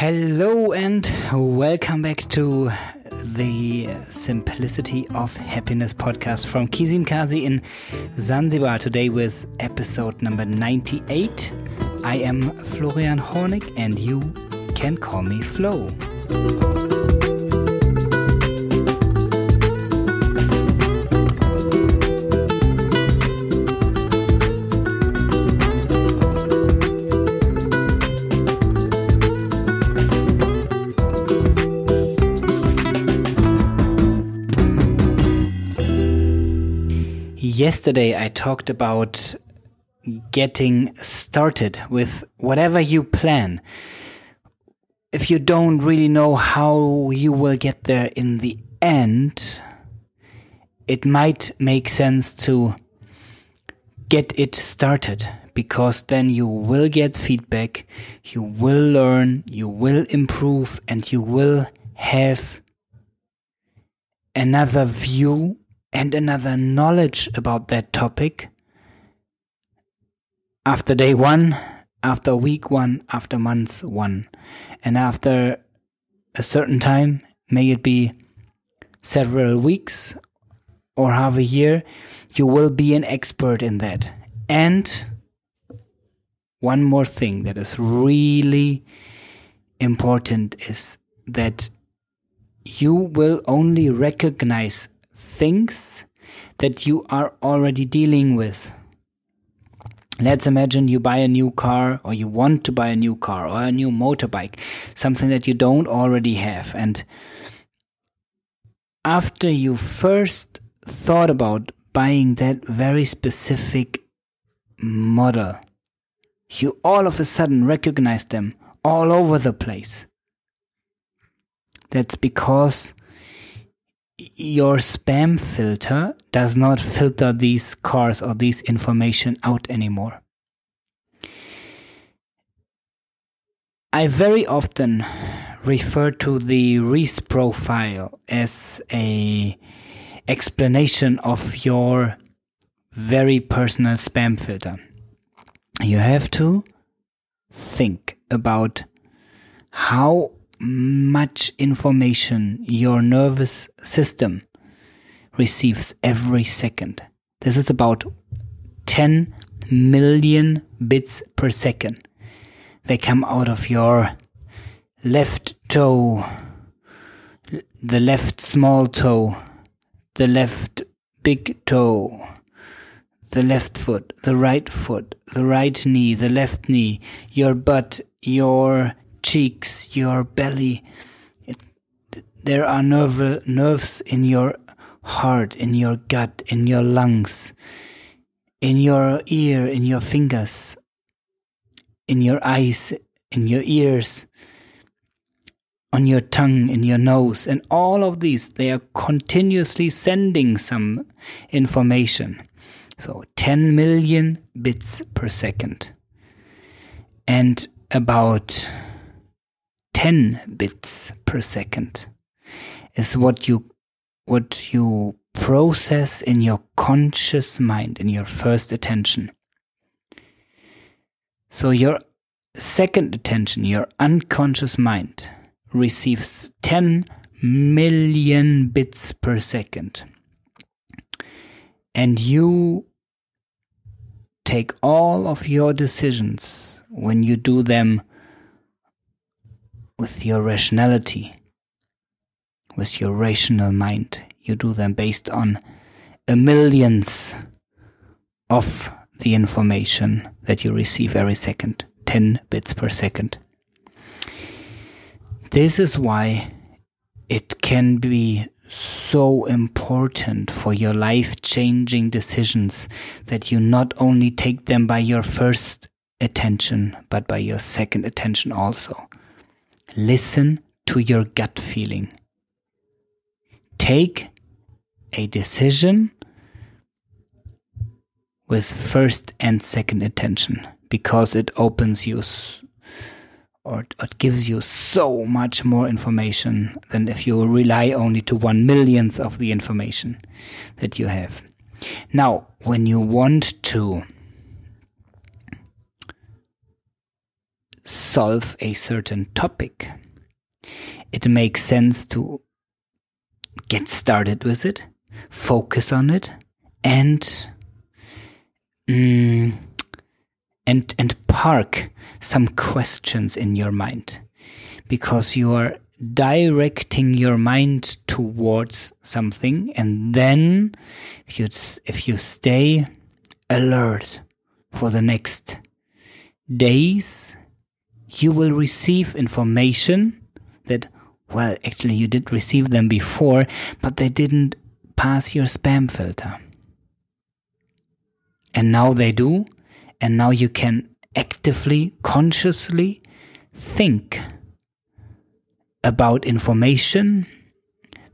Hello and welcome back to the Simplicity of Happiness podcast from Kizimkazi in Zanzibar today with episode number 98. I am Florian Hornig and you can call me Floh. Yesterday, I talked about getting started with whatever you plan. If you don't really know how you will get there in the end, it might make sense to get it started because then you will get feedback, you will learn, you will improve, and you will have another view and another knowledge about that topic after day one, after week one, after month one. And after a certain time, may it be several weeks or half a year, you will be an expert in that. And one more thing that is really important is that you will only recognize things that you are already dealing with. Let's imagine you buy a new car or you want to buy a new car or a new motorbike, something that you don't already have. And after you first thought about buying that very specific model, you all of a sudden recognize them all over the place. That's because your spam filter does not filter these cars or these information out anymore. I very often refer to the Reese profile as a explanation of your very personal spam filter. You have to think about how much information your nervous system receives every second. This is about 10 million bits per second. They come out of your left toe, the left small toe, the left big toe, the left foot, the right foot, the right knee, the left knee, your butt, your cheeks, your belly. It, there are nerve, nerves in your heart, in your gut, in your lungs, in your ear, in your fingers, in your eyes, in your ears, on your tongue, in your nose, and all of these, they are continuously sending some information. So 10 million bits per second. And about 10 bits per second is what you what you process in your conscious mind in your first attention. So your second attention your unconscious mind receives 10 million bits per second. And you take all of your decisions when you do them with your rationality, with your rational mind. You do them based on a millions of the information that you receive every second, 10 bits per second. This is why it can be so important for your life changing decisions that you not only take them by your first attention, but by your second attention also. Listen to your gut feeling. Take a decision with first and second attention because it opens you or it gives you so much more information than if you rely only to one millionth of the information that you have. Now, when you want to solve a certain topic, it makes sense to get started with it, focus on it, and mm, and and park some questions in your mind. Because you are directing your mind towards something and then if you if you stay alert for the next days you will receive information that well actually you did receive them before but they didn't pass your spam filter and now they do and now you can actively consciously think about information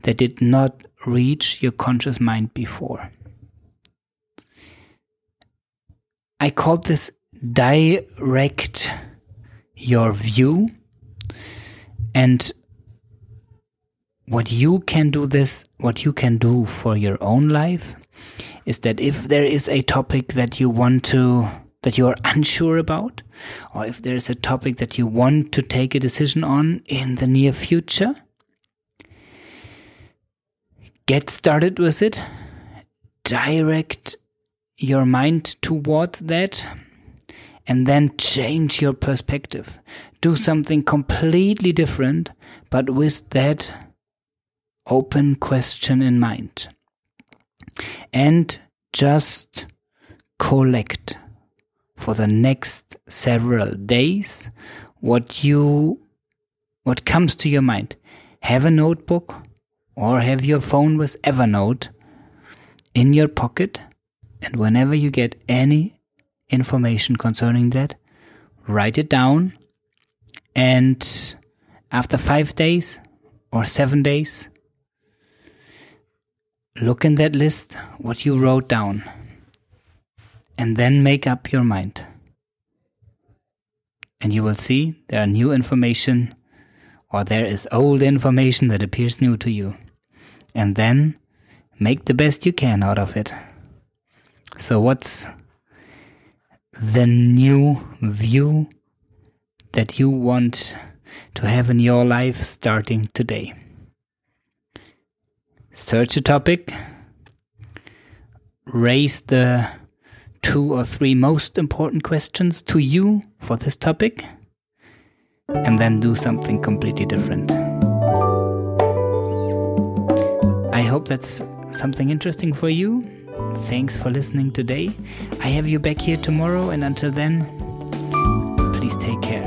that did not reach your conscious mind before. I call this direct your view and what you can do this what you can do for your own life is that if there is a topic that you want to that you are unsure about, or if there's a topic that you want to take a decision on in the near future, get started with it, direct your mind toward that, and then change your perspective. Do something completely different, but with that open question in mind. And just collect for the next several days what you what comes to your mind have a notebook or have your phone with Evernote in your pocket and whenever you get any information concerning that write it down and after 5 days or 7 days look in that list what you wrote down and then make up your mind. And you will see there are new information or there is old information that appears new to you. And then make the best you can out of it. So, what's the new view that you want to have in your life starting today? Search a topic, raise the two or three most important questions to you for this topic and then do something completely different. I hope that's something interesting for you. Thanks for listening today. I have you back here tomorrow, and until then, please take care.